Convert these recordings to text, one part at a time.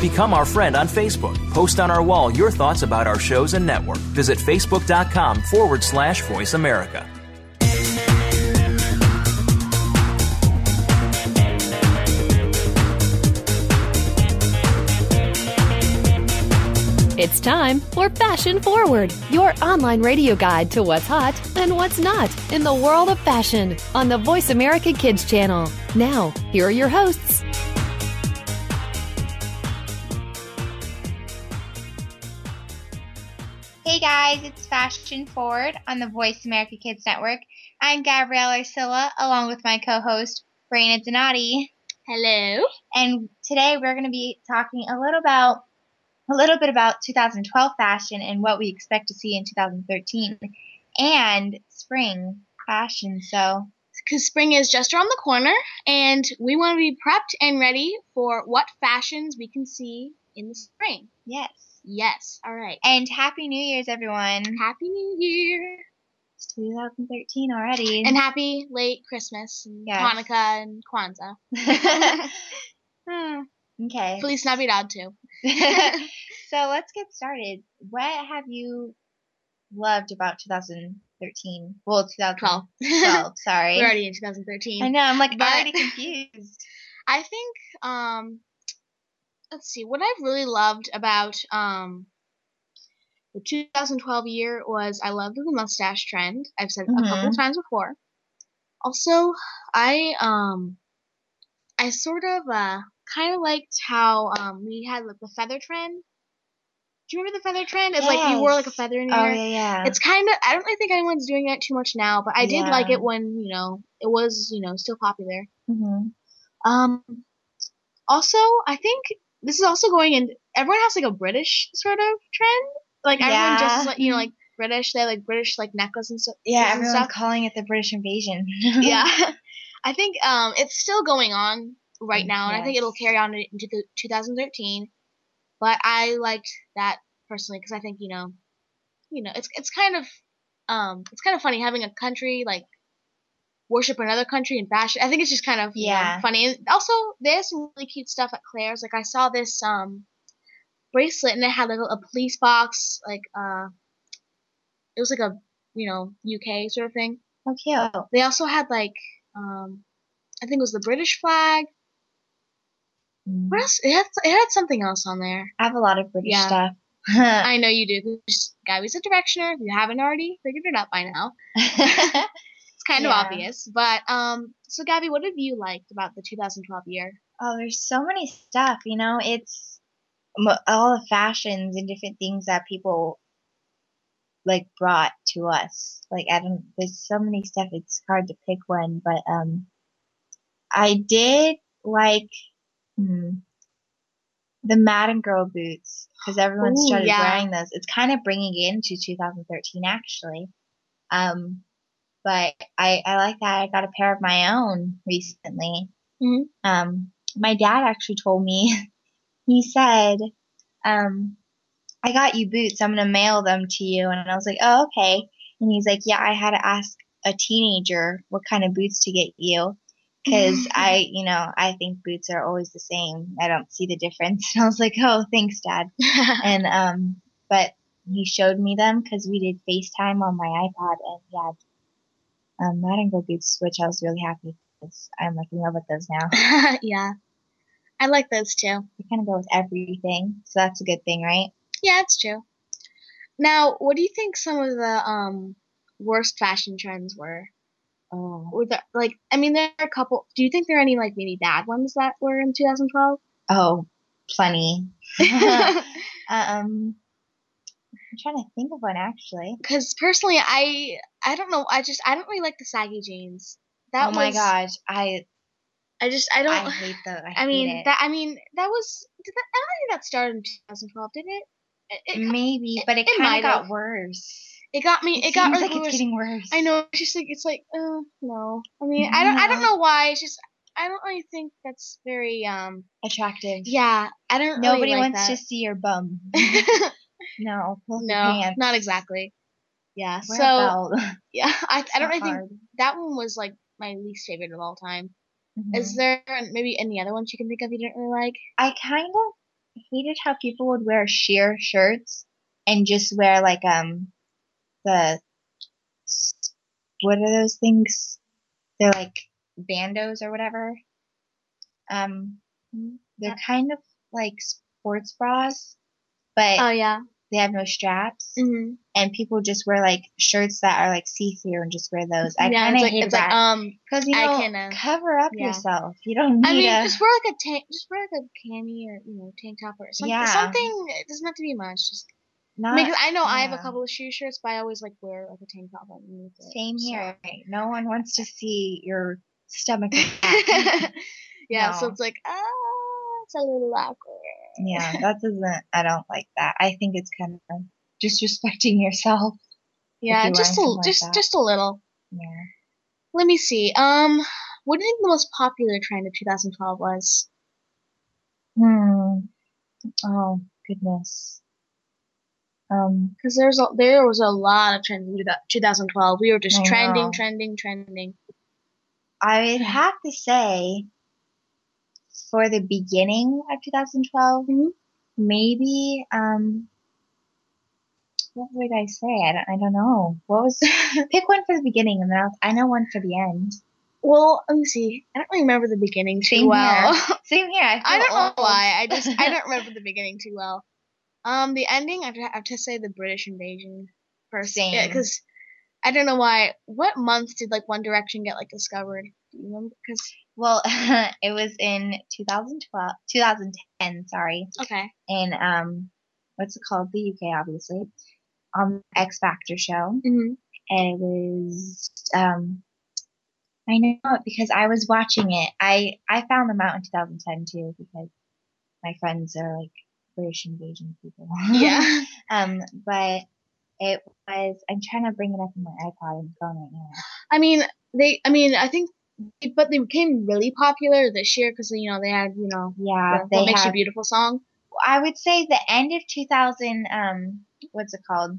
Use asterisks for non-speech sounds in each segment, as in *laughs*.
Become our friend on Facebook. Post on our wall your thoughts about our shows and network. Visit facebook.com forward slash voice America. It's time for Fashion Forward, your online radio guide to what's hot and what's not in the world of fashion on the Voice America Kids channel. Now, here are your hosts. Hey guys, it's Fashion Forward on the Voice America Kids Network. I'm Gabrielle Arcilla along with my co-host Raina Donati. Hello. And today we're going to be talking a little about a little bit about 2012 fashion and what we expect to see in 2013 and spring fashion. So, because spring is just around the corner and we want to be prepped and ready for what fashions we can see in the spring. yes. Yes. All right. And happy New Year's everyone. Happy New Year. It's 2013 already. And happy late Christmas and Yes. Hanukkah and Kwanzaa. *laughs* Hmm, okay. Feliz Navidad too. so let's get started. What have you loved about 2013? Well, 2012. 12. *laughs* sorry. We're already in 2013. I know. I'm like But- already confused. I think um let's see what I've really loved about um the 2012 year was I loved the mustache trend. I've said it a couple Mhm. times before. Also, I um I sort of uh kind of liked how um we had like the feather trend. Do you remember the feather trend? It's like you wore like a feather in your Oh hair. yeah, yeah. It's kind of I don't really think anyone's doing that too much now, but I did like it when, you know, it was, you know, still popular. Mm-hmm. Um, also, I think this is also going in. Everyone has like a British sort of trend. Like everyone Yeah. just like you know like British. They have, like British like necklace and stuff. yeah, and everyone's stuff. calling it the British invasion. *laughs* yeah. *laughs* I think um it's still going on right now, and I think it'll carry on into the 2013. But I liked that personally because I think you know, you know, it's it's kind of um it's kind of funny having a country like worship another country in fashion. I think it's just kind of you know, funny. And also, there's some really cute stuff at Claire's. Like I saw this um bracelet and it had like a, a police box, like uh, it was like a you know UK sort of thing. Oh, cute. They also had like um, I think it was the British flag. What else? It had it had something else on there. I have a lot of British Yeah. stuff. *laughs* I know you do. Gabby's a directioner. If you haven't already figured it out by now, *laughs* kind of obvious. But um, so Gabby, what have you liked about the 2012 year? Oh, there's so many stuff. You know, it's all the fashions and different things that people like brought to us. Like I don't. There's so many stuff. It's hard to pick one, but um, I did like hmm, the Madden Girl boots because everyone Ooh, started yeah. wearing those. It's kind of bringing it into 2013 actually. Um, but I I like that. I got a pair of my own recently. Mhm. Um, my dad actually told me. *laughs* he said, um, I got you boots. I'm gonna mail them to you. And I was like, oh okay. And he's like, yeah, I had to ask a teenager what kind of boots to get you because *laughs* I, you know, I think boots are always the same. I don't see the difference. *laughs* And I was like, oh, thanks, Dad. And um, but he showed me them because we did FaceTime on my iPod, and he had um, Girl boots, which I was really happy because I'm like in love with those now. *laughs* yeah, I like those too. They kind of go with everything, so that's a good thing, right? Yeah, it's true. Now, what do you think some of the um worst fashion trends were? Oh, Were there, like, I mean, there are a couple. Do you think there are any like maybe bad ones that were in 2012? oh, plenty. *laughs* *laughs* um, trying to think of one actually. Because personally, I I don't know. I just I don't really like the saggy jeans. That oh my was- gosh, I I just I don't. I hate those. I, I mean it. that. I mean that was. Did that, I don't think that started in 2012, did it? It, it, maybe, it- but it, kind of got have. worse. it got me. It, got like it's worse. getting worse. I know. It's just like it's like uh, no. I mean I don't. I don't know why. It's just I don't really think that's very um. attractive. Yeah, I don't. Nobody really like wants that. to see your bum. *laughs* *laughs* no, pull up your no, not exactly. Yeah. Wear so *laughs* yeah, *laughs* I I don't really think that one was like my least favorite of all time. Mhm. Is there maybe any other ones you can think of you didn't really like? I kind of hated how people would wear sheer shirts and just wear like um the what are those things? They're like bandos or whatever. Um, they're kind of like sports bras, but Oh yeah. They have no straps. Mm-hmm. And people just wear like shirts that are like see through and just wear those. I yeah, kind of like hate it's like that um. because you know can, uh, cover up yeah. yourself. You don't need I mean, a just wear like a tank, just wear like a cami or you know tank top or something. Yeah. Something. It doesn't have to be much. Just not because I know I have a couple of shoe shirts, but I always like wear like a tank top underneath it. Same so. here. No one wants to see your stomach. *laughs* yeah, so it's like ah, it's a little awkward. Yeah, that doesn't. I don't like that. I think it's kind of disrespecting *laughs* yourself. Yeah, you're just a like just that. just a little. Yeah. Let me see. Um, what do you think the most popular trend of 2012 was? Hmm. Oh goodness. Um. Because there's a, there was a lot of trends in 2012. We were just I trending, know. trending, trending. I would have to say, for the beginning of 2012, Mhm. maybe um. What would I say? I don't, I don't know. What was *laughs* pick one for the beginning and then I'll, I know one for the end. Well, let me see. I don't really remember the beginning too Same well. here. *laughs* *laughs* Same here. I, I don't know why. I just I don't remember the beginning too well. Um, the ending I have to, I have to say the British invasion first. Same. Yeah, because I don't know why. What month did like One Direction get like discovered? You remember? Because Well, *laughs* it was in 2012, 2010, sorry, okay. in um, what's it called? The UK, obviously, on the X Factor show, hmm and it was um, I know it because I was watching it. I I found them out in 2010 too because my friends are like British invasion people. Yeah. *laughs* um, but it was. I'm trying to bring it up on my iPod and phone right now. I mean, they. I mean, I think, but they became really popular this year because you know they had you know Yeah, the they "What Makes You Beautiful" song. I would say the end of 2000, um, what's it called?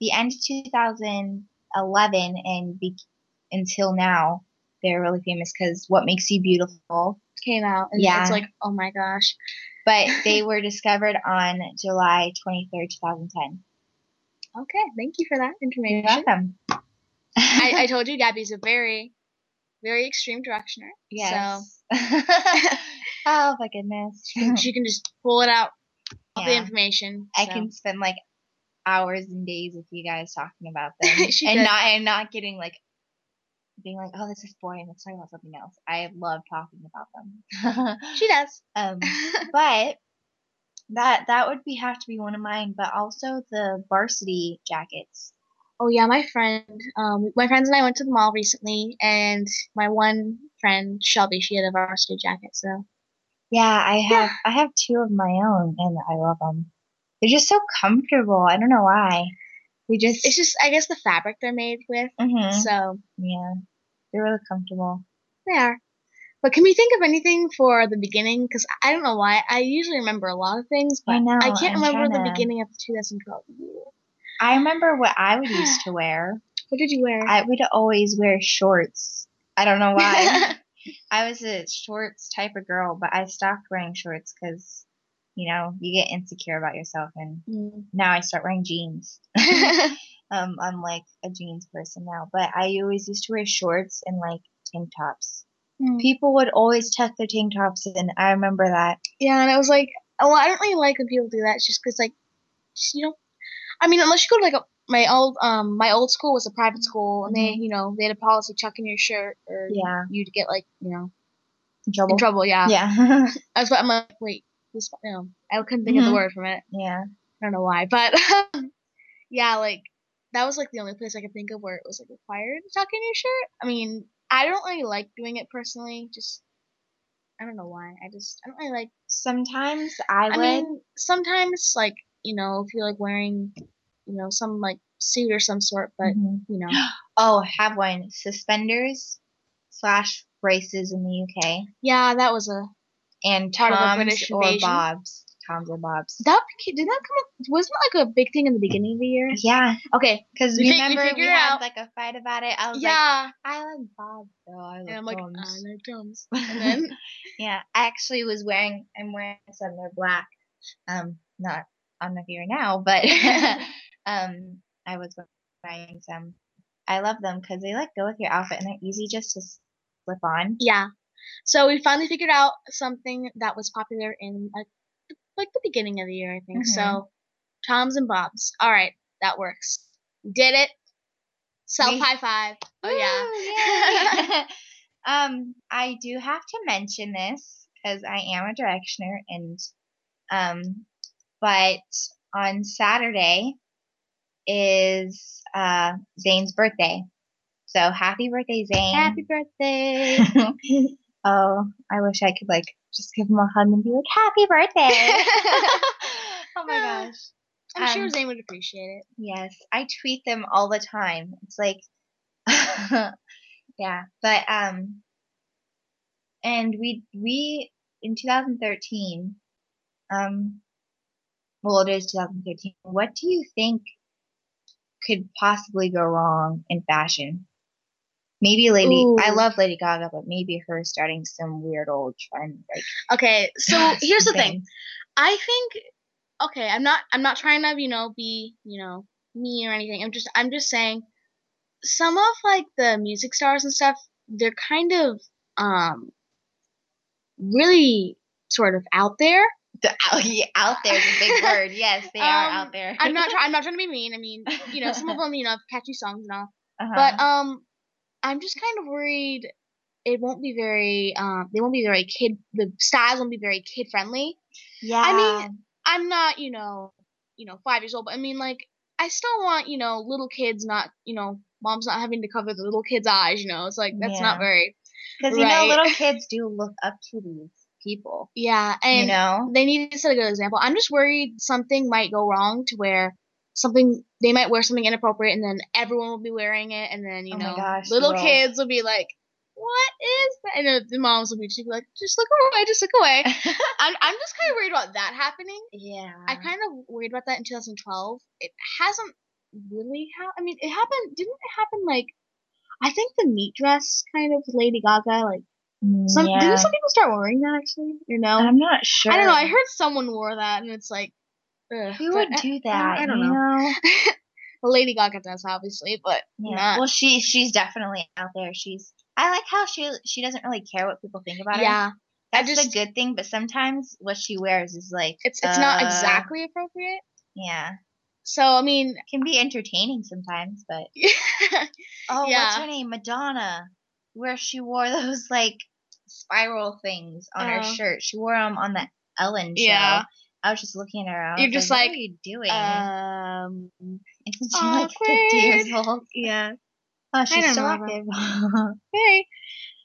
The end of 2011 and be- until now, they're really famous because What Makes You Beautiful. Came out and Yeah. it's like oh my gosh. But they *laughs* were discovered on July 23rd, 2010. Okay, thank you for that You're information. welcome. I, I *laughs* told you Gabby's a very, very extreme directioner. yes. *laughs* *laughs* oh my goodness. So she can just pull it out, all the Yeah. information. I so. can spend like hours and days with you guys talking about *laughs* them and not and not getting like being like, oh, this is boring. Let's talk about something else. I love talking about them. She does. um, but that that would be have to be one of mine. But also the varsity jackets. Oh yeah, my friend, um, my friends and I went to the mall recently, and my one friend Shelby, she had a varsity jacket. So Yeah, I Yeah. have I have two of my own, and I love them. They're just so comfortable. I don't know why. They just it's just, I guess, the fabric they're made with. Mhm. So yeah, they're really comfortable. they are. But can we think of anything for the beginning? Because I don't know why. I usually remember a lot of things, but I know, can't I'm remember the beginning of the 2012 year. I remember what I would used to wear. What did you wear? I would always wear shorts. I don't know why. *laughs* I was a shorts type of girl, but I stopped wearing shorts because, you know, you get insecure about yourself, and Mm. now I start wearing jeans. *laughs* *laughs* um, I'm like a jeans person now, but I always used to wear shorts and like tank tops. Mm. People would always tuck their tank tops in. I remember that. Yeah, and I was like, oh, I don't really like when people do that. It's just because, like, you know, I mean, unless you go to like a my old um my old school was a private school, and they you know they had a policy chucking your shirt or Yeah. you'd get like you know In trouble. in trouble. Yeah, Yeah. *laughs* I was I'm like, wait, this you know I couldn't think of the Mhm. word from it. yeah. I don't know why, but *laughs* yeah, like that was like the only place I could think of where it was like required to tuck in your shirt. I mean, I don't really like doing it personally. Just I don't know why. I just I don't really like. Sometimes I would. I mean, sometimes like you know if you're like wearing you know some like suit or some sort, but Mhm. you know *gasps* Oh, have one. Suspenders slash braces in the UK. yeah, that was a And Part of the Toms British or invasion? Bobs. Toms or Bobs. that did that come up? Wasn't like a big thing in the beginning of the year? Yeah, Okay, because We fi- we remember we, had out- like a fight about it. I was like, yeah, I like Bobs though. I love and I'm like Toms. I like Toms, *laughs* and then yeah, I actually was wearing. I'm wearing some. They're black. Um, not on the here now, but *laughs* um, I was buying some. I love them because they like go with your outfit and they're easy just to slip on. Yeah. So we finally figured out something that was popular in like, like the beginning of the year, I think. Mhm. So Toms and Bobs. All right, that works. Did it. Self high five. Oh yeah. *laughs* *laughs* Um, I do have to mention this because I am a directioner, and um, but on Saturday is uh Zayn's birthday. So happy birthday, Zayn! Happy birthday. *laughs* oh, I wish I could like just give him a hug and be like, "Happy birthday!" *laughs* oh my gosh. I'm sure Um, Zayn would appreciate it. Yes, I tweet them all the time. It's like, *laughs* yeah, but um, and we we in 2013, um, well, it is 2013. What do you think could possibly go wrong in fashion? Maybe Lady, I love Lady Gaga, but maybe her starting some weird old trend. Like, Okay, so *laughs* here's the thing. I think okay, I'm not I'm not trying to, you know, be, you know, mean or anything. I'm just I'm just saying some of like the music stars and stuff, they're kind of um really sort of out there. The out, *laughs* yeah, out there is a big *laughs* word. Yes, they are Um, out there. I'm not try- I'm not trying to be *laughs* mean. I mean, you know, some of them, you know, have catchy songs and all. Uh-huh. But um I'm just kind of worried it won't be very um they won't be very kid the styles won't be very kid friendly. yeah, I mean, I'm not, you know, you know, five years old, but I mean, like, I still want, you know, little kids not, you know, mom's not having to cover the little kids' eyes. You know, it's like that's Yeah. not very. Because you know, little kids do look up to these people. Yeah, and you know, they need to set a good example. I'm just worried something might go wrong to where something they might wear something inappropriate, and then everyone will be wearing it, and then you Oh know, gosh, little well- kids will be like. What is that? And the moms will be just be like, just look away, just look away. *laughs* I'm, I'm just kind of worried about that happening. yeah. I kind of worried about that in 2012. It hasn't really happened. I mean, it happened. Didn't it happen like? I think the meat dress kind of Lady Gaga. Like some yeah. didn't some people start wearing that actually? You know, I'm not sure. I don't know. I heard someone wore that, and it's like, ugh, who would do that. don't, I don't you know. *laughs* well, Lady Gaga does obviously, but Yeah. not. Well, she she's definitely out there. She's. I like how she she doesn't really care what people think about her. yeah, I That's just the good thing. But sometimes what she wears is like it's it's not uh, exactly appropriate. Yeah, So I mean, can be entertaining sometimes. But *laughs* oh, what's her name? Madonna, where she wore those like spiral things on her Oh. shirt. She wore them on the Ellen show. Yeah. I was just looking at her. I You're just like, like, what are you doing? um, *laughs* Isn't she like 50 years old? yeah. Oh, she's so active. *laughs* Okay.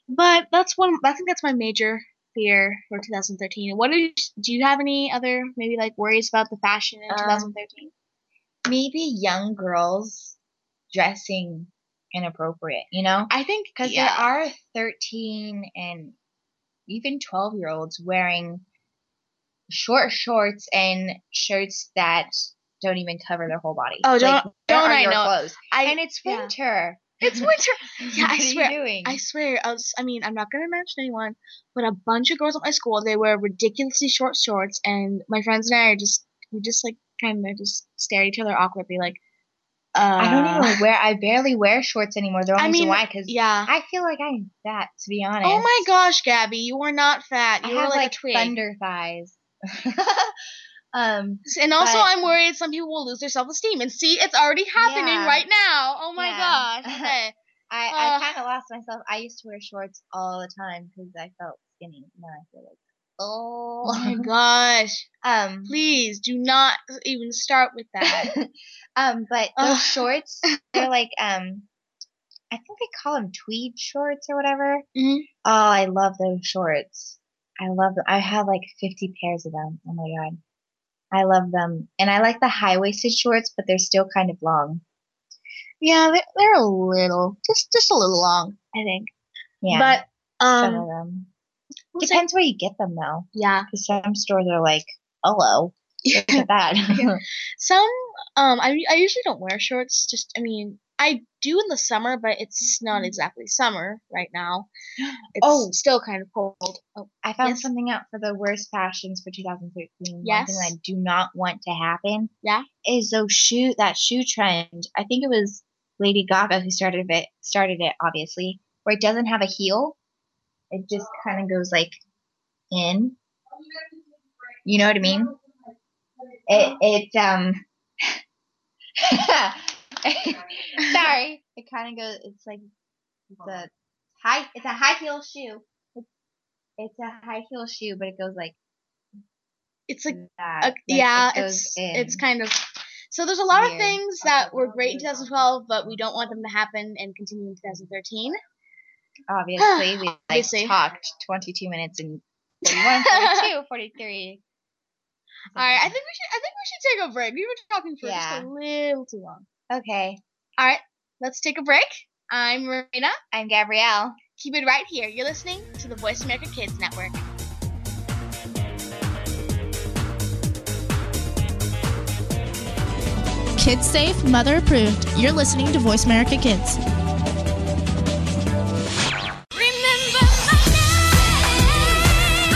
But that's one. I think that's my major fear for 2013. What do you, do you have any other maybe like worries about the fashion in Um, 2013? Maybe young girls dressing inappropriate, you know? I think Because yeah. there are 13 and even 12 year olds wearing short shorts and shirts that don't even cover their whole body. Oh, don't- where don't I know clothes? I and it's yeah. winter. *laughs* It's winter. Yeah, I swear- Are you doing? I swear, I, was, I mean, I'm not gonna mention anyone, but a bunch of girls at my school they wear ridiculously short shorts, and my friends and I are just we just like kind of just stare at each other awkwardly, like. Uh, I don't even wear. I barely wear shorts anymore. The only I reason mean, why, because Yeah. I feel like I'm fat. To be honest. Oh my gosh, Gabby, you are not fat. I You are have like, like, thunder thighs. *laughs* um. And also, But- I'm worried some people will lose their self esteem. And see, it's already happening Yeah. right now. Oh my Yeah. gosh. *laughs* Okay. I, I kind of lost myself. I used to wear shorts all the time because I felt skinny. Now I feel like, Oh my oh. gosh. um, Please do not even start with that. *laughs* um, but those shorts, they're like, um, I think they call them tweed shorts or whatever. Mhm. Oh, I love those shorts. I love them. I have like 50 pairs of them. Oh my god. I love them. And I like the high waisted shorts, but they're still kind of long. yeah, they're, they're a little, just just a little long, I think. Yeah. But some of um, them. We'll Depends where you get them though. yeah. Because some stores are like, hello, at that. *laughs* Some um, I I usually don't wear shorts. Just I mean, I do in the summer, but it's not exactly summer right now. *gasps* It's Oh. still kind of cold. Oh, I found Yes. something out for the worst fashions for 2013. One Yes. thing that I do not want to happen. Yeah. Is those shoe that shoe trend. I think it was Lady Gaga who started it. Started it, obviously, where it doesn't have a heel. It just kind of goes like in. You know what I mean? It it um. *laughs* Sorry, it kind of goes. It's like it's a high. It's a high heel shoe. It's, it's a high heel shoe, but it goes like it's like that. uh, Like, yeah, it it's in. it's kind of. So there's a lot of things that were great in 2012, but we don't want them to happen and continue in 2013. Obviously *sighs* we like Obviously. talked 22 minutes and 41, 42, *laughs* 43. All right, I think we should. I think we should take a break. We were talking for Yeah. just a little too long. Okay, All right, let's take a break. I'm Marina. I'm Gabrielle. Keep it right here. You're listening to the Voice America Kids Network. Kids safe, mother approved. You're listening to Voice America Kids.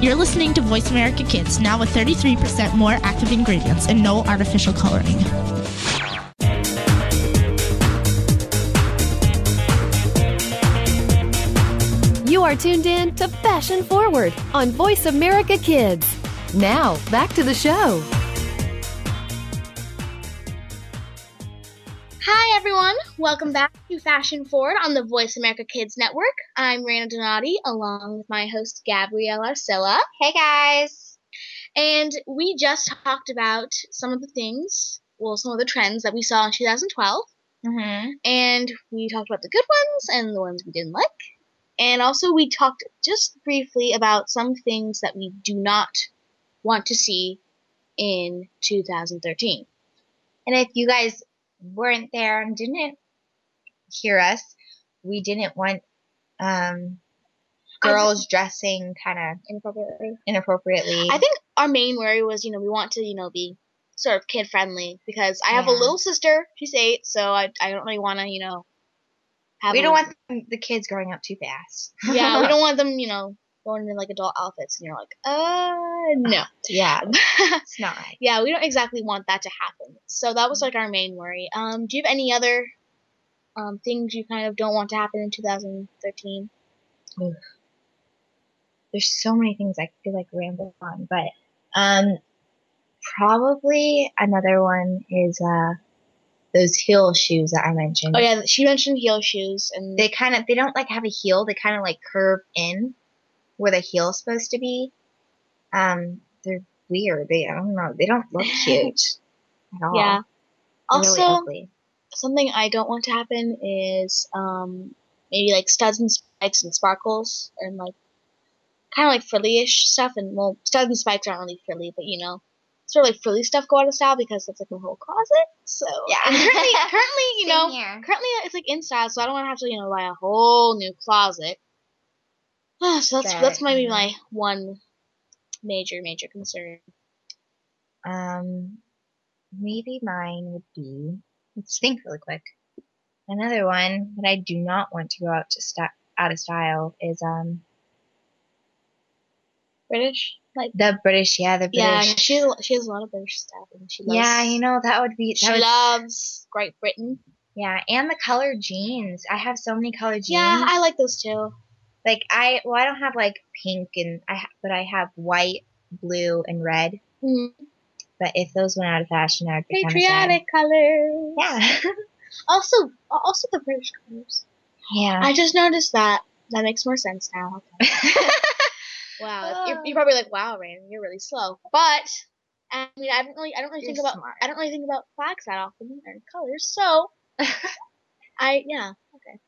You're listening to Voice America Kids, now with 33% more active ingredients and no artificial coloring. You are tuned in to Fashion Forward on Voice America Kids. Now, back to the show. Hi everyone, welcome back to Fashion Forward on the Voice America Kids Network. I'm Raina Donati, along with my host Gabrielle Arcilla, Hey guys. and we just talked about some of the things, well, some of the trends that we saw in 2012, Mm-hmm. and we talked about the good ones and the ones we didn't like, and also we talked just briefly about some things that we do not want to see in 2013. And if you guys weren't there and didn't hear us, we didn't want um, girls dressing kind of Inappropriately. inappropriately. I think our main worry was, you know, we want to, you know, be sort of kid friendly because I have a little sister. She's eight, so I, I don't really want to, you know, have. we don't want them- the kids growing up too fast. yeah, we don't *laughs* want them, you know, going in like adult outfits, and you're like, uh, no. *laughs* yeah, *laughs* it's not right. yeah, we don't exactly want that to happen. So that was like our main worry. Um, do you have any other um things you kind of don't want to happen in 2013? There's so many things I could like ramble on, but um, probably another one is uh those heel shoes that I mentioned. Oh yeah, she mentioned heel shoes, and they kind of they don't like have a heel they kind of like curve in where the heel's supposed to be um they're weird they i don't know they don't look *laughs* cute at all yeah. They're Also, really. Something I don't want to happen is um maybe like studs and spikes and sparkles and like kind of like frilly-ish stuff. And well, studs and spikes aren't really frilly, but you know, sort of like frilly stuff go out of style because it's like my whole closet. So Yeah. and currently, *laughs* currently, you know, here. currently it's like in style, so I don't want to have to you know buy a whole new closet. *sighs* so that's that's maybe my one major major concern. um maybe mine would be let's think really quick another one that i do not want to go out to st- out of style is um British. Like the British, yeah, the British. Yeah, she has, a- she has a lot of British stuff, and she loves. yeah, you know that would be. she would, loves Great Britain. yeah, and the colored jeans. I have so many colored jeans. Yeah, I like those too. like I well, I don't have like pink and I, but I have white, blue, and red. Mhm. But if those went out of fashion, I would be kind of sad. Patriotic colors. Yeah, *laughs* Also, also the British colors. yeah. I just noticed that. That makes more sense now. Okay. *laughs* Wow, you're, you're probably like, "Wow, Rain, you're really slow." But I mean, I don't really, I don't really You're think about. I don't really think about flags that often and colors. So, *laughs* I yeah, okay.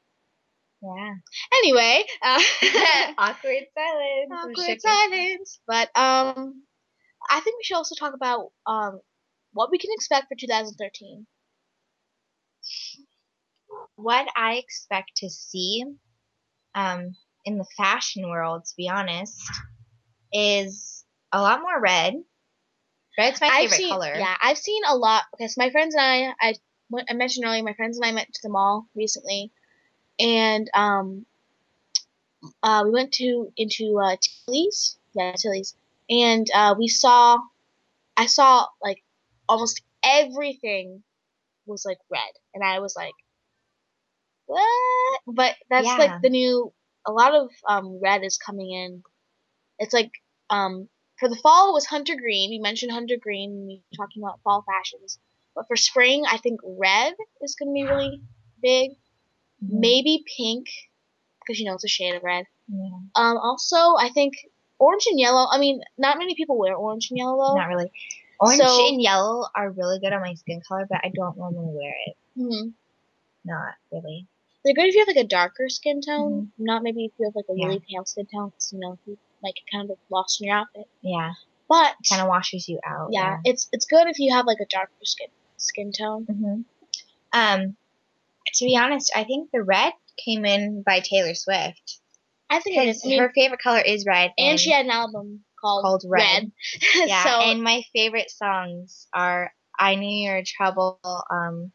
yeah. Anyway, uh, Awkward silence. Awkward silence. But um, I think we should also talk about um what we can expect for 2013. What I expect to see, um, in the fashion world, to be honest, is a lot more red. Red's my favorite seen, color. Yeah, I've seen a lot because my friends and I, I, I mentioned earlier, my friends and I went to the mall recently, and um, uh, we went to into uh, Tilly's, yeah, Tilly's, and uh, we saw, I saw like almost everything was like red, and I was like, what? But that's Yeah. like the new. A lot of um, red is coming in. It's like um, for the fall it was hunter green. We mentioned hunter green we were talking about fall fashions. But for spring, I think red is going to be really big. Mhm. Maybe pink, because you know it's a shade of red. Yeah. Um, also, I think orange and yellow. I mean, not many people wear orange and yellow though. Not really. Orange So- and yellow are really good on my skin color, but I don't normally wear it. hmm Not really. They're good if you have like a darker skin tone. Not maybe if you have like a Mm-hmm. Yeah. really pale skin tone, 'cause, you know you might get kind of lost in your outfit. Yeah. But Kind of washes you out. yeah, it's it's good if you have like a darker skin skin tone. hmm Um, to be honest, I think the red came in by Taylor Swift I think it because. I mean, her favorite color is red, and she had an album called, Called Red. Red. *laughs* yeah. so and my favorite songs are "I Knew You Were Trouble," um,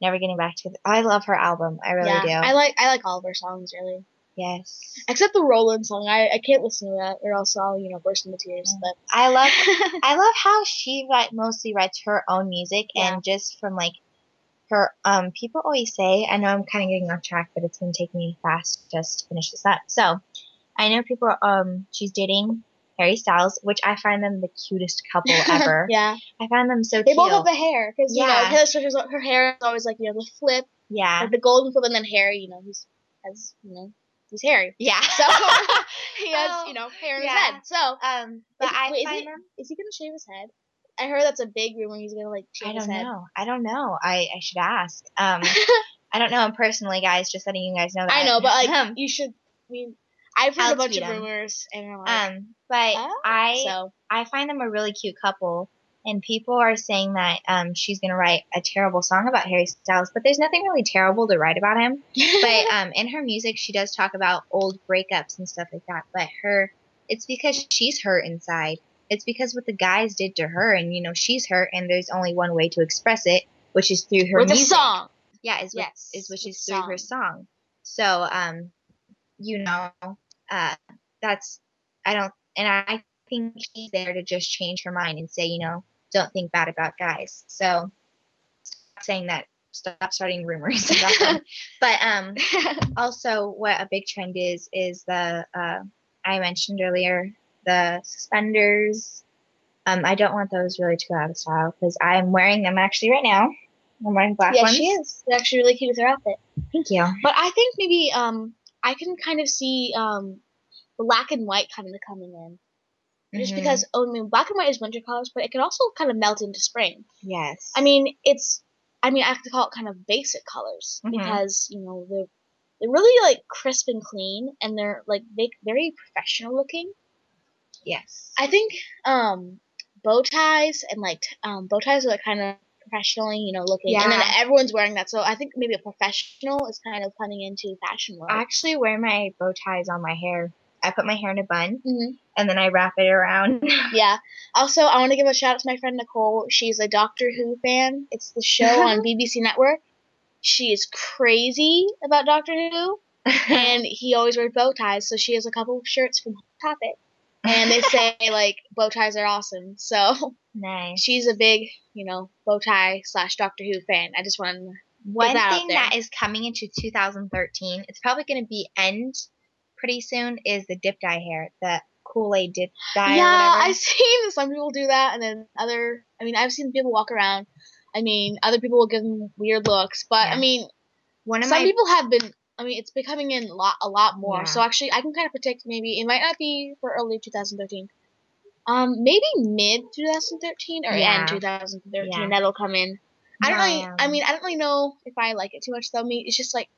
"Never Getting Back to." The, I love her album. I really yeah, do. I like I like all of her songs really, yes, except the Ronan song. I, I can't listen to that, or else I'll you know burst into tears. But I love. *laughs* I love how she write, mostly writes her own music Yeah. and just from like her um people always say I know I'm kind of getting off track but it's going to take me fast just to finish this up. So, I know people um she's dating Harry Styles, which I find them the cutest couple *laughs* ever. yeah, I find them so they cute. both have the hair because you know Yeah. Taylor her hair is always like you know the flip, yeah. like the golden flip, and then Harry, you know, he's has you know he's Harry. Yeah. So *laughs* he has *laughs* Oh, you know hair in yeah. his head. So um but Is- I wait, is find he- them is he gonna shave his head? I heard that's a big rumor. He's gonna like shave I don't head. know. I don't know. I I should ask. Um *laughs* I don't know him personally, guys, just letting you guys know that. I know, but like um, you should. I mean, I've heard I'll a bunch of rumors, and I'm like, um but oh, I so I find them a really cute couple, and people are saying that um, she's gonna write a terrible song about Harry Styles, but there's nothing really terrible to write about him. But *laughs* um, in her music, she does talk about old breakups and stuff like that. But her, it's because she's hurt inside. It's because what the guys did to her, and you know she's hurt, and there's only one way to express it, which is through her with music. song. Yeah, is what, Yes, is which is through her song. So um, you know, uh, that's I don't, and I think she's there to just change her mind and say, you know, don't think bad about guys. So stop saying that. Stop starting rumors. *laughs* *laughs* But um, also what a big trend is is the uh, I mentioned earlier the suspenders. Um, I don't want those really to go out of style because I'm wearing them actually right now. I'm wearing black yeah, ones. she is. They're actually really cute with her outfit. Thank you. But I think maybe um I can kind of see um black and white kind of coming in. Just Mhm. because oh, I mean black and white is winter colors, but it can also kind of melt into spring. yes, I mean it's I mean I have to call it kind of basic colors Mhm. because you know they're they're really like crisp and clean and they're like they very professional looking. Yes. I think um bow ties and like um bow ties are like kind of professionally you know looking Yeah. and then everyone's wearing that so I think maybe a professional is kind of coming into fashion world. I actually wear my bow ties on my hair. I put my hair in a bun Mhm. and then I wrap it around. *laughs* Yeah. Also, I want to give a shout out to my friend Nicole. She's a Doctor Who fan. It's the show on *laughs* BBC Network. She is crazy about Doctor Who, *laughs* and he always wears bow ties. So she has a couple of shirts from Topic, and they say *laughs* like bow ties are awesome. So nice. she's a big, you know, bow tie slash Doctor Who fan. I just wanted to One that thing that is coming into 2013, it's probably going to be end pretty soon, is the dip dye hair, the Kool Aid dip dye. yeah. I've seen some people do that, and then other. I mean, I've seen people walk around. I mean, other people will give them weird looks, but Yeah. I mean, One of some my people have been. I mean, it's becoming in a lot, a lot more. Yeah. So actually, I can kind of predict maybe it might not be for early 2013. Um, maybe mid 2013 or Yeah. end 2013 Yeah. that'll come in. I don't really. I mean, I don't really know if I like it too much though. Me, it's just like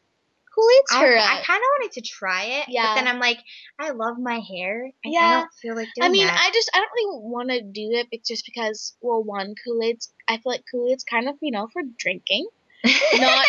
Kool-Aid's I. I uh, kind of wanted to try it, Yeah. but then I'm like, I love my hair. and I Yeah. don't feel like doing I mean, that. I just I don't really want to do it. It's just because well, one Kool-Aid's. I feel like Kool-Aid's kind of you know for drinking, *laughs* not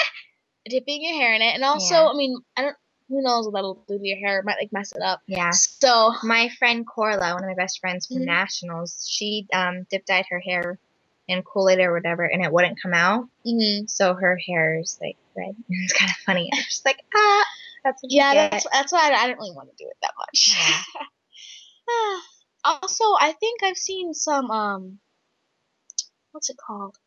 dipping your hair in it, and also Yeah. I mean I don't. Who knows what that'll do to your hair? It might like mess it up. yeah. So My friend Corla, one of my best friends from Mhm. nationals, she um dip dyed her hair in Kool Aid or whatever, and it wouldn't come out. mhm. So her hair is like red. *laughs* It's kind of funny. I'm just like, ah, that's what yeah, that's that's why I, I don't really want to do it that much. *laughs* *sighs* also, I think I've seen some um, what's it called?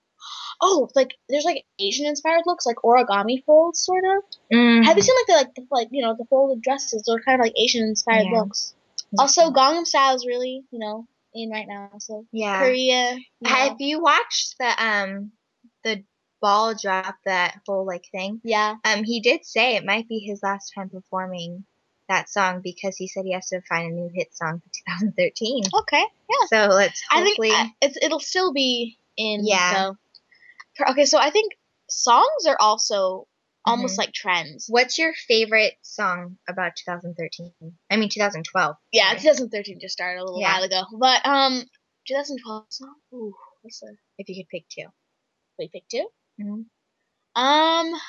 Oh, like there's like Asian inspired looks, like origami folds, sort of. Mm. Have you seen like the like the like you know the folded dresses? They're kind of like Asian inspired Yeah. looks. Also, Gangnam Style is really you know in right now. So yeah. Korea. You know. Have you watched the um the ball drop that whole like thing? yeah. Um, he did say it might be his last time performing that song because he said he has to find a new hit song for 2013. Okay. Yeah. So let's I think uh, it's it'll still be in. Yeah. So. Okay, so I think songs are also almost Mhm. like trends. What's your favorite song about 2013? I mean 2012. Yeah, sorry. 2013 just started a little Yeah. while ago, but um, 2012 song. Ooh, what's the if you could pick two. wait pick 2 Mhm. Um,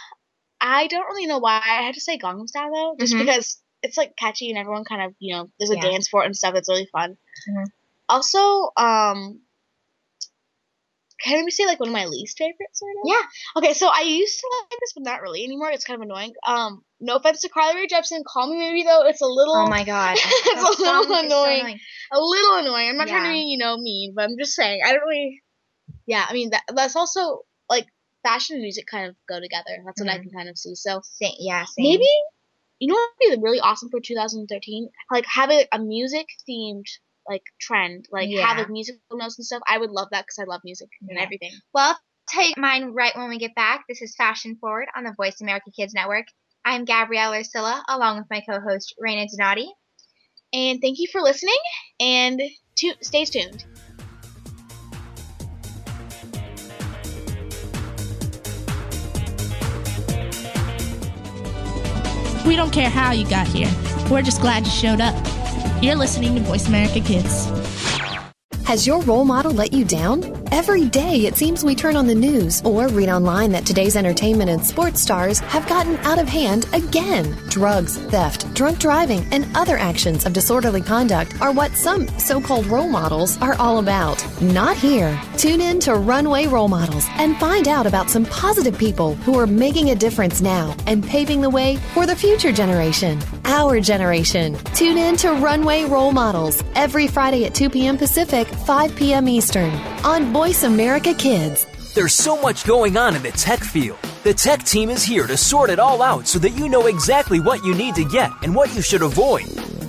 I don't really know why I had to say Gangnam Style though, just Mhm. because it's like catchy and everyone kind of you know there's a Yeah. dance for it and stuff. It's really fun. Mhm. Also, um. Can we say like one of my least favorites sort of? Yeah. Okay, so I used to like this, but not really anymore. It's kind of annoying. Um, no offense to Carly Rae Jepsen, call me maybe though. It's a little, Oh my god. *laughs* It's a little is so annoying. a little annoying. I'm not trying to be, you know, mean, but I'm just saying. I don't really. Yeah, I mean that that's also like fashion and music kind of go together. That's what I Mhm. can kind of see. So Sa- yeah, same. maybe you know what would be really awesome for 2013? Like have a, a music themed like trend, like have Yeah. like musical notes and stuff. I would love that because I love music and Yeah. everything. Well, I'll tell mine right when we get back. This is Fashion Forward on the Voice America Kids Network. I'm Gabrielle Arcilla, along with my co-host Raina Donati. And thank you for listening and to- stay tuned. We don't care how you got here. We're just glad you showed up. You're listening to Voice America Kids. Has your role model let you down? Every day, it seems we turn on the news or read online that today's entertainment and sports stars have gotten out of hand again. Drugs, theft, drunk driving, and other actions of disorderly conduct are what some so called role models are all about. Not here. Tune in to Runway Role Models and find out about some positive people who are making a difference now and paving the way for the future generation. Our generation. Tune in to Runway Role Models every Friday at 2 p.m. Pacific, 5 p.m. Eastern on Voice America Kids. There's so much going on in the tech field. The tech team is here to sort it all out so that you know exactly what you need to get and what you should avoid.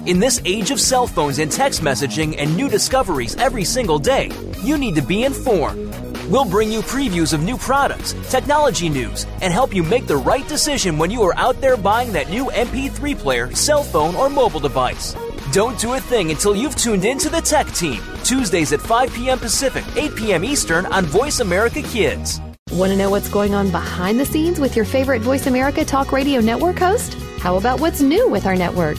In this age of cell phones and text messaging and new discoveries every single day, you need to be informed. We'll bring you previews of new products, technology news, and help you make the right decision when you are out there buying that new MP3 player, cell phone, or mobile device. Don't do a thing until you've tuned in to the Tech Team, Tuesdays at 5 p.m. Pacific, 8 p.m. Eastern on Voice America Kids. Want to know what's going on behind the scenes with your favorite Voice America Talk Radio Network host? How about what's new with our network?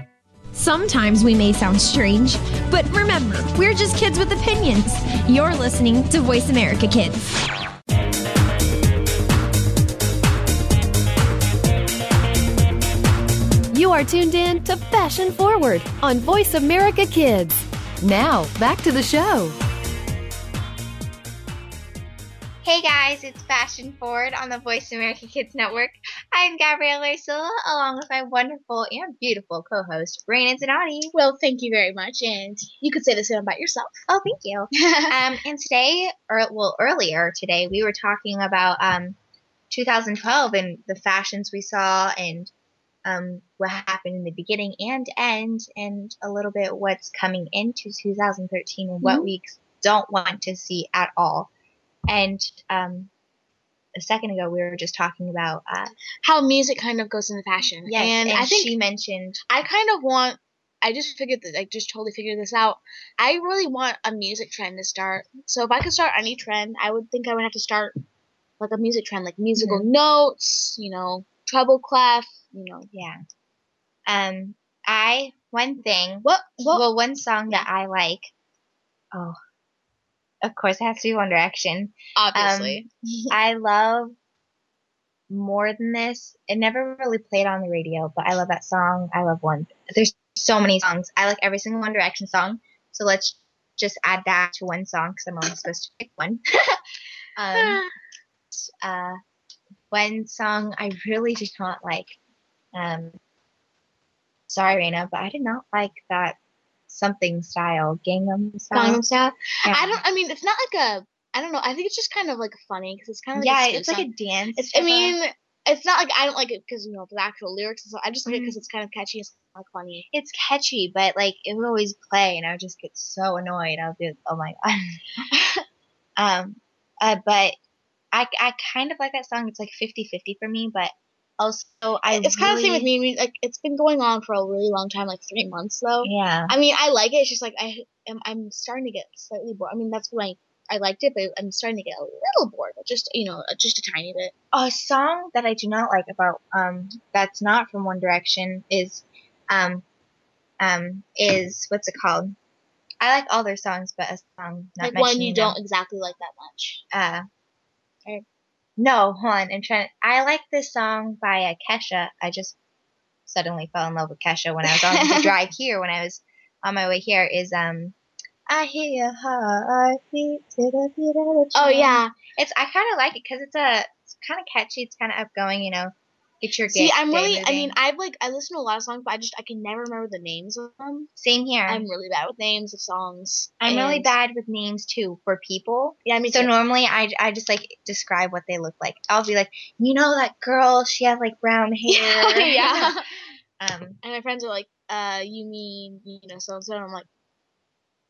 Sometimes we may sound strange, but remember, we're just kids with opinions. You're listening to Voice America Kids. You are tuned in to Fashion Forward on Voice America Kids. Now, back to the show. Hey guys, it's Fashion Forward on the Voice America Kids Network. I'm Gabrielle Arcilla, along with my wonderful and beautiful co-host, Raina Donati. Well, thank you very much, and you could say the same about yourself. Oh, thank you. *laughs* um, and today, or well, earlier today, we were talking about um, 2012 and the fashions we saw, and um, what happened in the beginning and end, and a little bit what's coming into 2013 and what Mhm. we don't want to see at all. And um, a second ago, we were just talking about uh, How music kind of goes into fashion. yes, and, and I think she mentioned I kind of want. I just figured that I just totally figured this out. I really want a music trend to start. So if I could start any trend, I would think I would have to start like a music trend, like musical Mm-hmm. notes, you know, treble clef, you know. Yeah. Um, I one thing. What? What? Well, one song that I like. Oh, of course, it has to be One Direction. obviously. I love more than this. It never really played on the radio, but I love that song. I love one. There's so many songs. I like every single One Direction song. So let's just add that to one song because I'm only supposed to pick one. *laughs* um, uh, one song I really did not like. Um, sorry, Raina, but I did not like that something style, Gangnam style. Gangnam Style. Yeah. I don't. I mean, it's not like a. I don't know. I think it's just kind of like funny because it's kind of like yeah, it's like a dance. It's, I mean, it's not like I don't like it because you know the actual lyrics. And stuff. I just like it Mhm. because it's kind of catchy. It's like funny. it's catchy, but like it would always play, and I would just get so annoyed. I would be, like, oh my god. *laughs* um, uh, but I I kind of like that song. It's like 50-50 for me, but also I it's kind of the same with me. I mean, like it's been going on for a really long time, like three months though. Yeah, I mean, I like it. It's just like I am. I'm starting to get slightly bored. I mean, that's when I I liked it, but I'm starting to get a little bored. But just you know, just a tiny bit. a song that I do not like about um that's not from One Direction is um um is what's it called? I like all their songs, but a song not like one you don't exactly like that much. uh no hold on i'm trying i like this song by uh, kesha i just suddenly fell in love with kesha when i was on the drive *laughs* here when i was on my way here is um i hear your heartbeat to the beat of the Oh yeah. it's i kind of like it because it's a it's kind of catchy it's kind of outgoing you know get your See, I'm really. I mean, I've like I listen to a lot of songs, but I just I can never remember the names of them. same here I'm really bad with names of songs. I'm really bad with names too for people Yeah, I mean, so too. normally I, I just like describe what they look like. I'll be like, you know that girl, she has like brown *laughs* hair. *laughs* yeah. *laughs* um And my friends are like, uh, you mean, you know, so and so. I'm like,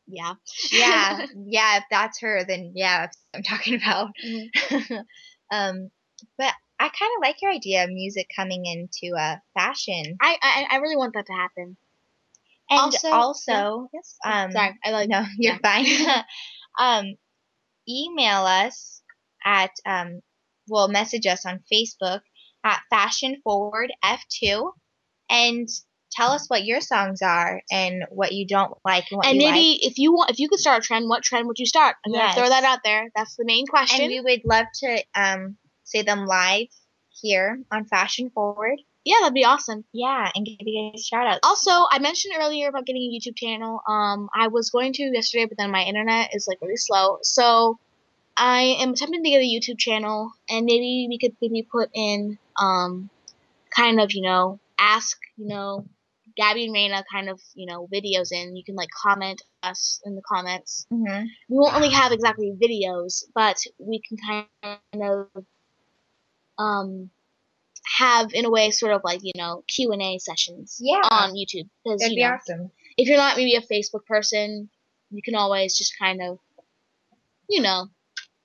yeah. yeah, yeah, if that's her, then yeah, that's what I'm talking about. Mm-hmm. um but I kind of like your idea of music coming into uh fashion. I, I, I really want that to happen. And Also- also, Yes. um Sorry. I like, no, *laughs* you're fine. *laughs* um, email us at um, well, message us on Facebook at Fashion Forward F2, and tell us what your songs are and what you don't like and what and maybe if you want, if you could start a trend, what trend would you start? I'm gonna throw that out there. That's the main question. And we would love to um, say them live here on Fashion Forward. yeah, that'd be awesome. Yeah, and give you guys shout outs. Also, I mentioned earlier about getting a YouTube channel. Um, I was going to yesterday, but then my internet is like really slow. So I am attempting to get a YouTube channel, and maybe we could maybe put in um, kind of you know ask you know Gabby and Raina kind of you know videos in. You can like comment us in the comments. hmm We won't really have exactly videos, but we can kind of um have in a way sort of like you know Q and A sessions Yeah. on YouTube because That'd you be know awesome. if you're not maybe a Facebook person, you can always just kind of you know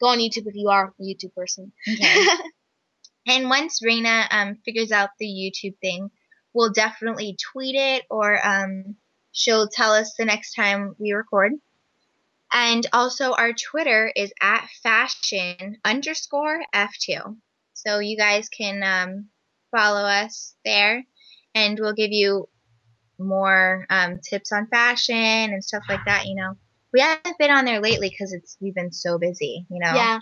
go on YouTube if you are a YouTube person. Okay. *laughs* And once Raina um, figures out the YouTube thing, we'll definitely tweet it or um, she'll tell us the next time we record. And also, our Twitter is at fashion underscore F2. So you guys can um, follow us there and we'll give you more um, tips on fashion and stuff like that, you know. We haven't been on there lately because it's we've been so busy, you know. Yeah,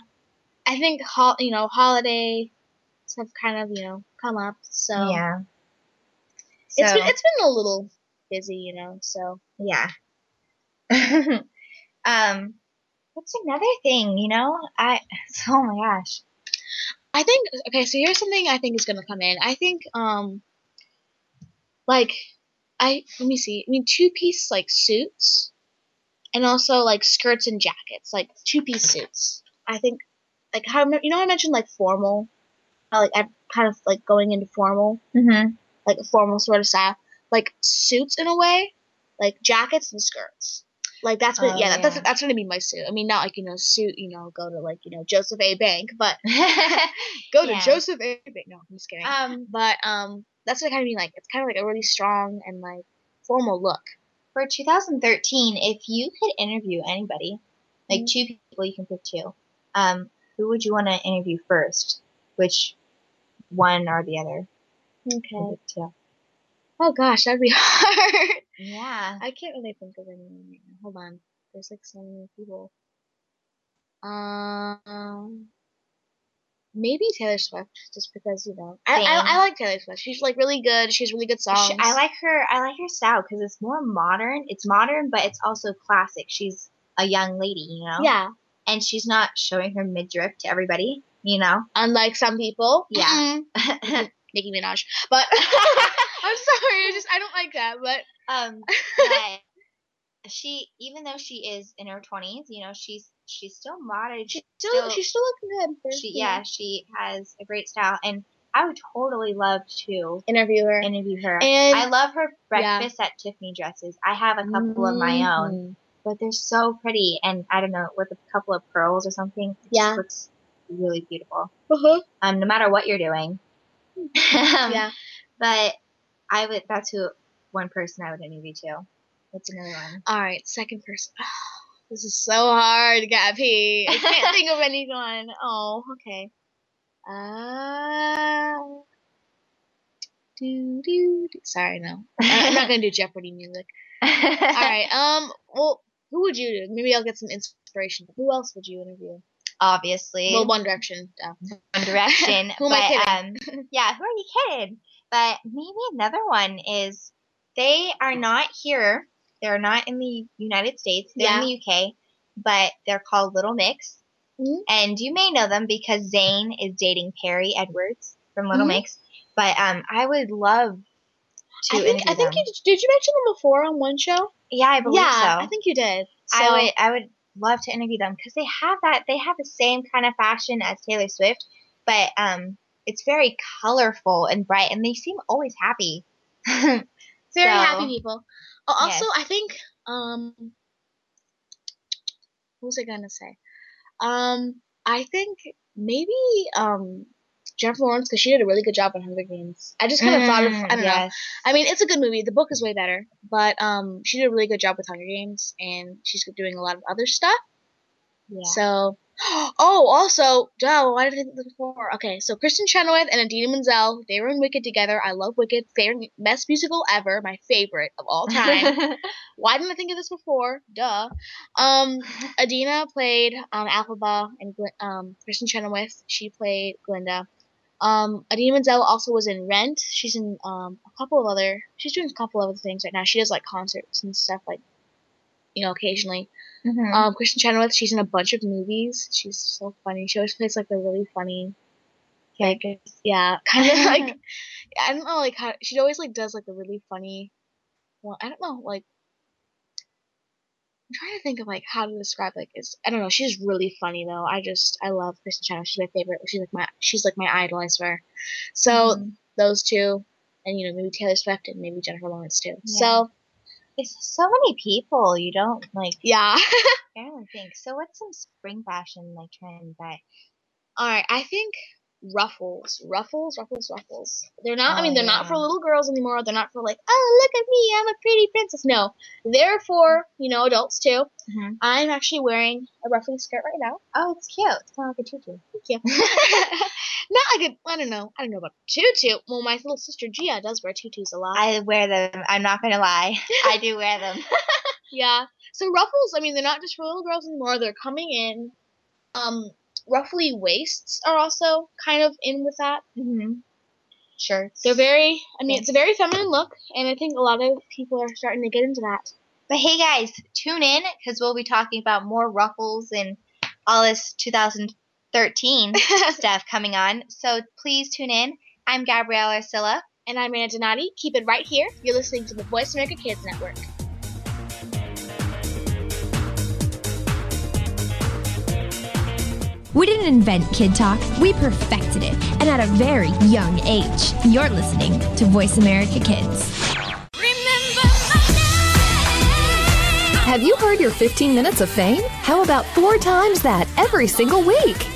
I think hol- you know holiday have kind of you know come up. So Yeah. It's So- been it's been a little busy, you know. So Yeah. *laughs* um, what's another thing? You know, I. *laughs* Oh my gosh. I think okay. So here's something I think is gonna come in. I think um, like I let me see. I mean, two piece like suits, and also like skirts and jackets, like two piece suits. I think like how you know I mentioned like formal, how, like I'm kind of like going into formal, Mm-hmm. like a formal sort of style, like suits in a way, like jackets and skirts. Like that's what, Oh, yeah, that's yeah. that's gonna be my suit. I mean, not like you know suit, you know, go to like you know Joseph A. Bank, but *laughs* go to Joseph A. Bank. No, I'm just kidding. um, but um, that's what I kind of mean. Like it's kind of like a really strong and like formal look. for 2013, if you could interview anybody, like Mhm. two people, you can pick two. Um, who would you want to interview first? Which one or the other? Okay. Oh gosh, that'd be *laughs* hard. Yeah. I can't really think of anyone right. Hold on. There's like so many people. Um, maybe Taylor Swift, just because you know I, I I like Taylor Swift. She's like really good. She's really good songs. Sh- I like her. I like her style because it's more modern. It's modern, but it's also classic. She's a young lady, you know. Yeah. And she's not showing her midriff to everybody, you know. Unlike some people. Yeah. Mhm. *laughs* Nicki Minaj. But *laughs* I'm sorry. I just I don't like that. But um, *laughs* but she, even though she is in her twenties, you know, she's she's still modern. she's She's still she's still looking good. she, yeah, she has a great style, and I would totally love to Interview her. interview her. And- I love her Yeah. breakfast at Tiffany dresses. I have a couple of my own. Mhm. but they're so pretty and I don't know with a couple of pearls or something. Yeah. looks really beautiful. Uh-huh. Um, no matter what you're doing. *laughs* um, Yeah. But I would. That's who one person I would interview too. What's another one? All right, second person. *sighs* this is so hard, Gabby. I can't think of anyone. Oh, okay. Uh, do, do, do. Sorry, no. I- I'm not gonna do Jeopardy music. All *laughs* right. Um. Well, who would you do? Maybe I'll get some inspiration. Who else would you interview? Obviously, Well, One Direction. duh. One Direction. *laughs* Who am I but um, yeah, who are you kidding? But maybe another one is they are not here. They're not in the United States. They're in the UK, but they're called Little Mix. Mhm. And you may know them because Zayn is dating Perrie Edwards from Little Mhm. Mix. But um, I would love to I think I think them. you did. You mention them before on one show? yeah, I believe yeah, so. I think you did. So, I would I would love to interview them because they have that they have the same kind of fashion as Taylor Swift, but um it's very colorful and bright and they seem always happy. *laughs* very So, happy people. Oh, also, yes. I think um, what was I gonna say? Um, I think maybe um Jennifer Lawrence because she did a really good job on Hunger Games. I just kind of thought of I Mm, don't know. I mean, it's a good movie. The book is way better, but um, she did a really good job with Hunger Games, and she's doing a lot of other stuff. Yeah. So, *gasps* oh, also, duh, why did I think of this before? Okay, so Kristin Chenoweth and Idina Menzel, they were in Wicked together. I love Wicked, favorite, best musical ever, my favorite of all time. *laughs* why didn't I think of this before? Duh. Um, *laughs* Idina played um Elphaba, and um Kristin Chenoweth, she played Glinda. Um, Idina Menzel also was in Rent. She's in um a couple of other. She's doing a couple of other things right now. She does like concerts and stuff like, you know, occasionally. Mhm. Um, Kristin Chenoweth, she's in a bunch of movies. She's so funny. She always plays like a really funny, like yeah, kind of like *laughs* I don't know, like how she always like does like a really funny. Well, I don't know, like I'm trying to think of like how to describe like it's I don't know. She's really funny though. I just I love Kristin Chenoweth. She's my favorite. She's like my she's like my idol. I swear. So Mhm. those two, and you know maybe Taylor Swift and maybe Jennifer Lawrence too. Yeah. So it's so many people you don't like yeah. *laughs* barely think. So what's some spring fashion like trend that All right, I think ruffles, ruffles, ruffles, ruffles. They're not. I Oh, mean, they're not for little girls anymore. They're not for like, oh, look at me, I'm a pretty princess. No, they're for you know adults too. Mhm. I'm actually wearing a ruffly skirt right now. Oh, it's cute. It's kind of like a tutu. Thank you. *laughs* not like a. I don't know. I don't know about tutu. Well, my little sister Gia does wear tutus a lot. I wear them. I'm not gonna lie. I do wear them. *laughs* *laughs* Yeah. So ruffles, I mean, they're not just for little girls anymore. They're coming in. Um, ruffly waists are also kind of in with that. hmm shirts. They're very. I mean, Yeah. it's a very feminine look, and I think a lot of people are starting to get into that. But hey, guys, tune in because we'll be talking about more ruffles and all this 2013 *laughs* stuff coming on. So please tune in. I'm Gabrielle Arcilla. And I'm Raina Donati. Keep it right here. You're listening to the Voice America Kids Network. We didn't invent Kid Talk, we perfected it, and at a very young age. You're listening to Voice America Kids. Have you heard your 15 minutes of fame? How about four times that every single week?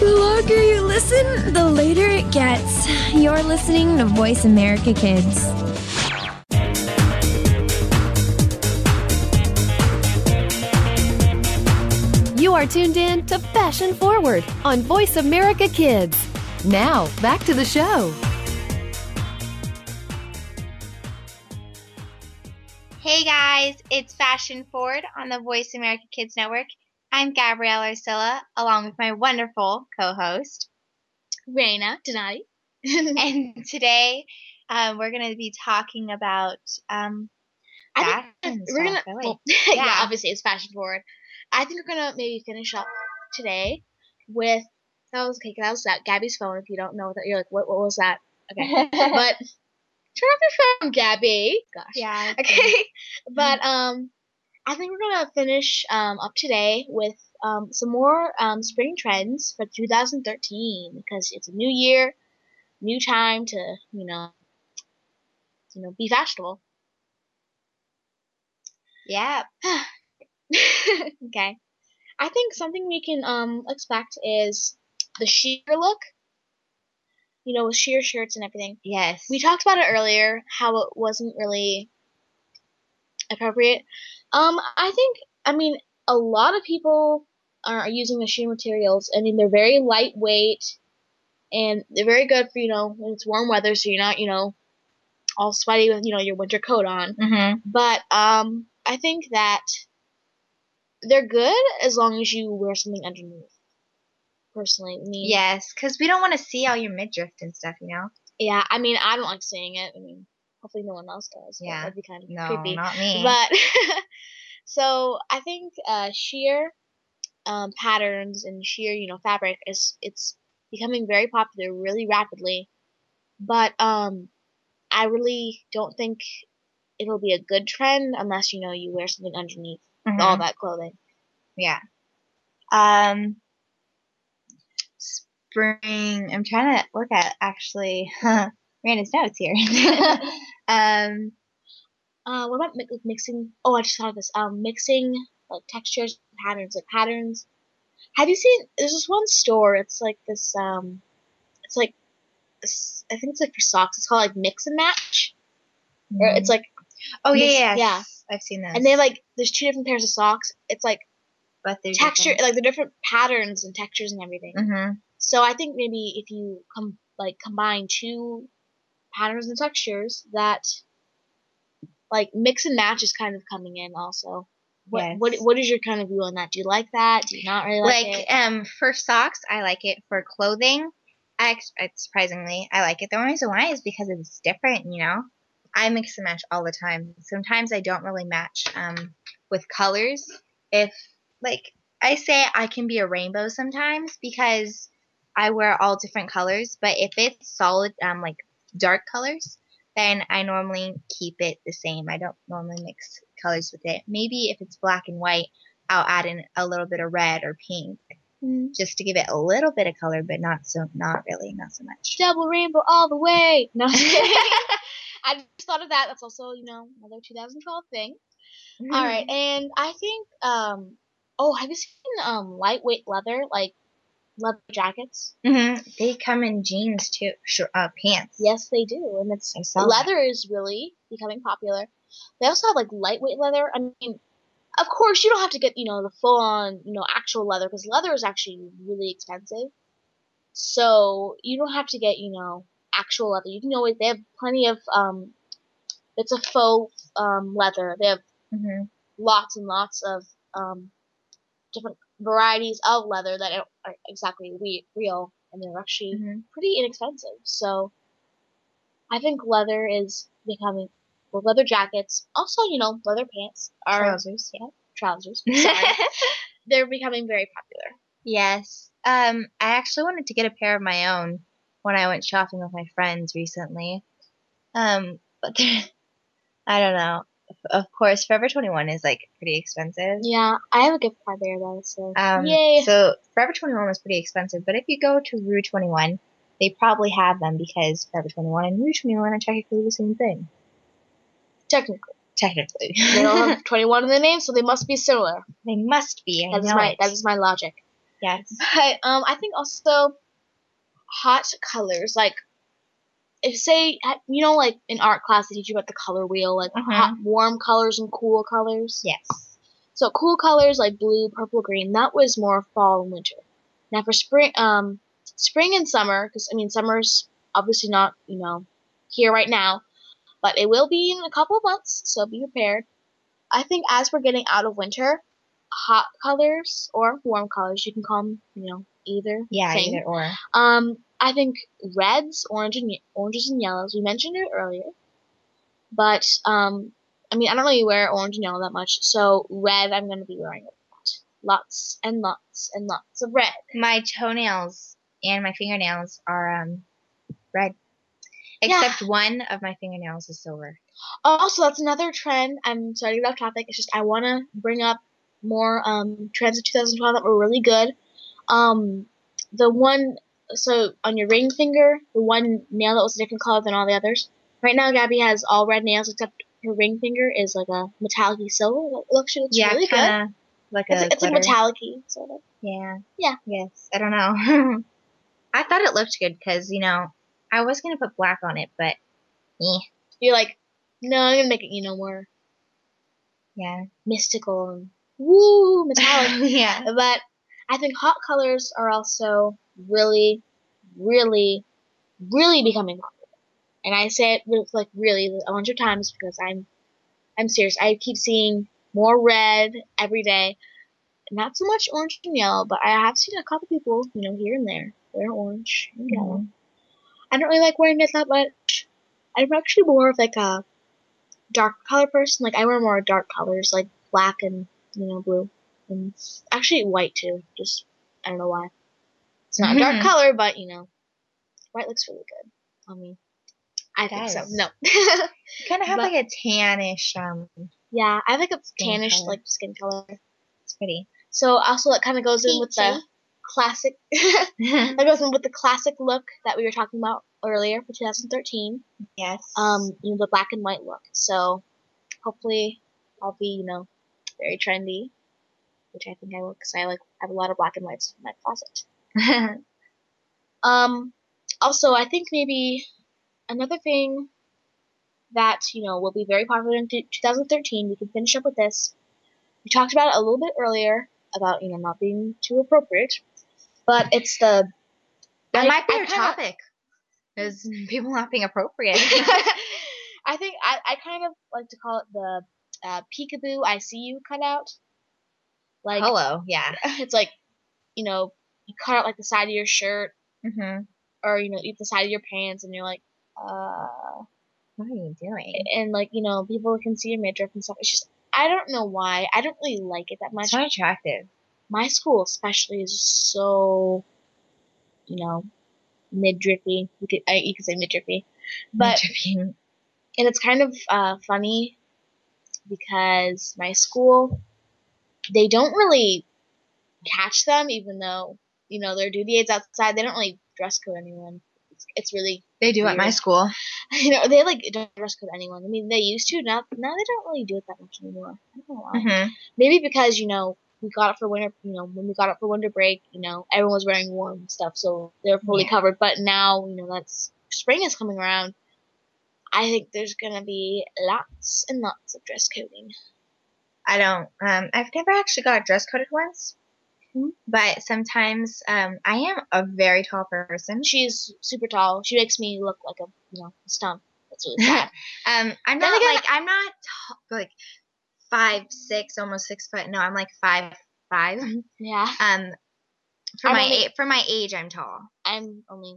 The longer you listen, the later it gets. You're listening to Voice America Kids. You are tuned in to Fashion Forward on Voice America Kids. Now, back to the show. Hey guys, it's Fashion Forward on the Voice America Kids Network. I'm Gabrielle Arcilla, along with my wonderful co-host. Raina Donati. *laughs* and today um, we're going to be talking about um, I fashion think we're gonna. really. Well, *laughs* yeah. Yeah. obviously it's fashion forward. I think we're gonna maybe finish up today with that was okay. That was that Gabby's phone. If you don't know that, you're like, what? What was that? Okay, *laughs* but turn off your phone, Gabby. Gosh. yeah. Okay, but um, I think we're gonna finish um up today with um some more um spring trends for 2013 because it's a new year, new time to you know, you know, be fashionable. Yeah. *sighs* okay. I think something we can um expect is the sheer look. You know, with sheer shirts and everything. Yes. We talked about it earlier, how it wasn't really appropriate. Um, I think I mean a lot of people are using machine materials. I mean they're very lightweight and they're very good for, you know, when it's warm weather so you're not, you know, all sweaty with, you know, your winter coat on. mm-hmm. But um, I think that they're good as long as you wear something underneath. Personally, me. Yes, because we don't want to see all your midriff and stuff, you know? yeah. I mean, I don't like seeing it. I mean, hopefully no one else does. Yeah. that'd be kind of No, creepy. not me. But *laughs* so I think uh, sheer um, patterns and sheer, you know, fabric is it's becoming very popular really rapidly. But um, I really don't think it'll be a good trend unless you know you wear something underneath all Mhm. that clothing. Yeah. Um, spring. I'm trying to look at actually *laughs* Raina's notes here. *laughs* um, Uh, what about mi- mixing? Oh, I just thought of this. Um, mixing like textures, patterns, like patterns. Have you seen? There's this one store. It's like this. Um, it's like, I think it's like for socks. It's called like Mix and Match. Or it's like, oh yeah, mix- yeah, yeah. I've seen that. and they like there's two different pairs of socks. It's like but they're texture, like the different patterns and textures and everything. Mm-hmm. So I think maybe if you come like combine two patterns and textures, that like mix and match is kind of coming in also. What Yes. what what is your kind of view on that? Do you like that? Do you not really like, like it? um for socks i like it for clothing I ex- surprisingly i like it the only reason why is because it's different you know i mix and match all the time sometimes i don't really match um with colors if like i say i can be a rainbow sometimes because i wear all different colors but if it's solid um like dark colors then i normally keep it the same i don't normally mix colors with it maybe if it's black and white I'll add in a little bit of red or pink just to give it a little bit of color, but not so, not really, not so much. Double rainbow all the way. *laughs* No. I just thought of that. That's also you know another 2012 thing. All right, and I think um oh have you seen um lightweight leather like leather jackets? hmm They come in jeans too, sure, uh, pants. Yes, they do, and it's leather is really becoming popular. They also have like lightweight leather. I mean, of course, you don't have to get you know the full on you know actual leather because leather is actually really expensive. So you don't have to get you know actual leather. You can always they have plenty of um, it's a faux um leather. They have hmm lots and lots of um different varieties of leather that aren't exactly we- real and they're actually Mhm. pretty inexpensive. So I think leather is becoming well, leather jackets, also you know leather pants are Trousers, yeah. trousers. *laughs* They're becoming very popular. yes. Um, I actually wanted to get a pair of my own when I went shopping with my friends recently. Um, but *laughs* I don't know. Of course, Forever 21 is like pretty expensive. Yeah, I have a gift card there though, so Um, yay! So Forever 21 was pretty expensive, but if you go to Rue 21, they probably have them because Forever 21 and Rue 21 are technically the same thing. Technically, Technically. they don't have *laughs* 21 in the name, so they must be similar. they must be. I That is my it. that is my logic. Yes. But um, I think also hot colors, like if say you know, like in art class they teach you about the color wheel, like Mhm. hot, warm colors and cool colors. Yes. So cool colors like blue, purple, green, that was more fall and winter. Now for spring, um, spring and summer, because I mean summer's obviously not you know here right now, but it will be in a couple of months, so be prepared. I think as we're getting out of winter, hot colors or warm colors, you can call them, you know, either. Yeah, thing. either or. Um, I think reds, orange and oranges and yellows. We mentioned it earlier, but um, I mean, I don't really wear orange and yellow that much, so red I'm gonna be wearing a lot, lots and lots and lots of red. My toenails and my fingernails are um red. Yeah. Except one of my fingernails is silver. Also, that's another trend. I'm sorry to get off topic. It's just I want to bring up more um, trends of 2012 that were really good. Um, the one, so on your ring finger, the one nail that was a different color than all the others. Right now, Gabby has all red nails except her ring finger is like a metallic silver. Looks, it's yeah, really good. Like It's, a it's like metallic sort of. Yeah. Yeah. Yes. I don't know. *laughs* I thought it looked good because you know I was gonna put black on it, but eh. You're like, no, I'm gonna make it, you know, more Yeah. mystical and woo metallic. *laughs* yeah. But I think hot colors are also really, really, really becoming popular. And I say it with like really a bunch of times because I'm, I'm serious. I keep seeing more red every day. Not so much orange and yellow, but I have seen a couple people, you know, here and there wear orange and mm-hmm. yellow. I don't really like wearing it that much. I'm actually more of like a dark color person. Like I wear more dark colors, like black and you know blue, and actually white too. Just I don't know why. It's not a dark Mhm. color, but you know, white looks really good on me. I think so. No. *laughs* You kind of have But- like a tannish um. yeah, I have like a Skin tannish color. like skin color. It's pretty. So also that kind of goes in with the Peachy. classic. *laughs* *laughs* that goes in with the classic look that we were talking about earlier for 2013. yes. um, you know, the black and white look. So hopefully I'll be, you know, very trendy, which I think I will because I like I have a lot of black and whites in my closet. *laughs* Um, also, I think maybe another thing that you know will be very popular in th- 2013. We can finish up with this. We talked about it a little bit earlier about you know not being too appropriate, but it's the that I- might be I our topic. Is *laughs* people not being appropriate. *laughs* I think I, I kind of like to call it the uh, peekaboo I see you cutout. Like Hello. Yeah. it's like, you know, you cut out like the side of your shirt Mm-hmm. or you know, eat the side of your pants, and you're like, uh, What are you doing? and like you know, people can see your midriff and stuff. It's just I don't know why. I don't really like it that much. It's not attractive. My school especially is so, you know, midriffy. You could I, you could say midriffy, but and it's kind of uh, funny because my school they don't really catch them even though you know their duty aids outside they don't really dress code anyone it's, it's really they do at my school. *laughs* you know they like don't dress code anyone i mean they used to now now they don't really do it that much anymore i don't know why Mm-hmm. maybe because you know we got it for winter you know when we got it for winter break you know everyone was wearing warm stuff so they're fully Yeah. covered but now you know that's spring is coming around i think there's gonna be lots and lots of dress coding I don't. Um, I've never actually got dress coded once. But sometimes um, I am a very tall person. she's super tall she makes me look like a you know a stump that's really sad *laughs* Um, I'm not again- like I'm not tall, like five six, almost six foot. No, I'm like five five. yeah *laughs* Um, for I'm my only- a- for my age, I'm tall. i'm only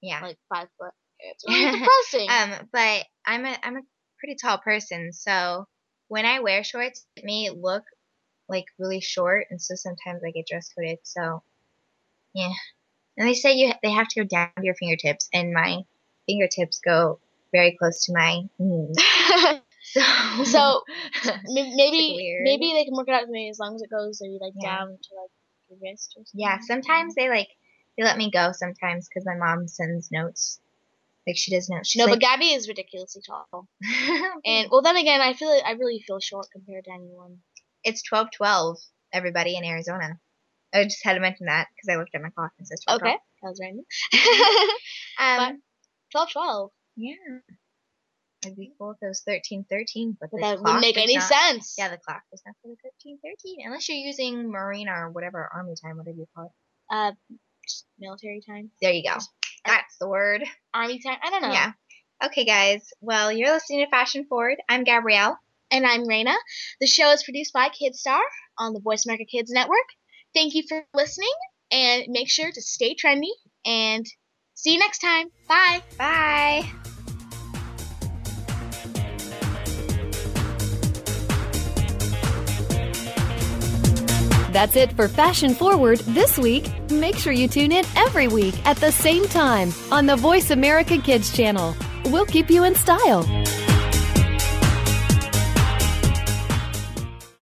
Yeah. like five foot it's really *laughs* depressing Um, but I'm a I'm a pretty tall person, so when I wear shorts, it may look like really short, and so sometimes I get dress coded. So, yeah. And they say you they have to go down to your fingertips, and my fingertips go very close to my knees. *laughs* So, so *laughs* maybe maybe they can work it out with me as long as it goes maybe like Yeah. down to like your wrist or something. yeah, sometimes they like they let me go sometimes because my mom sends notes. Like she does notes. She's no, like, but Gabby is ridiculously tall. *laughs* And well, then again, I feel like I really feel short compared to anyone. It's twelve twelve. Everybody in Arizona. I just had to mention that because I looked at my clock and says twelve. Okay, that was random. *laughs* Um, Twelve, twelve. yeah. It'd be cool if it was thirteen thirteen, but, But the that wouldn't make any not- sense. Yeah, the clock does not go to thirteen thirteen unless you're using Marine or whatever Army time, whatever you call it. Uh, military time, There you go. That's the word. army time. I don't know. Yeah. Okay, guys. Well, you're listening to Fashion Forward. I'm Gabrielle. And I'm Raina. The show is produced by Kidstar on the Voice America Kids Network. Thank you for listening, and make sure to stay trendy. And see you next time. Bye. Bye. That's it for Fashion Forward this week. Make sure you tune in every week at the same time on the Voice America Kids channel. We'll keep you in style.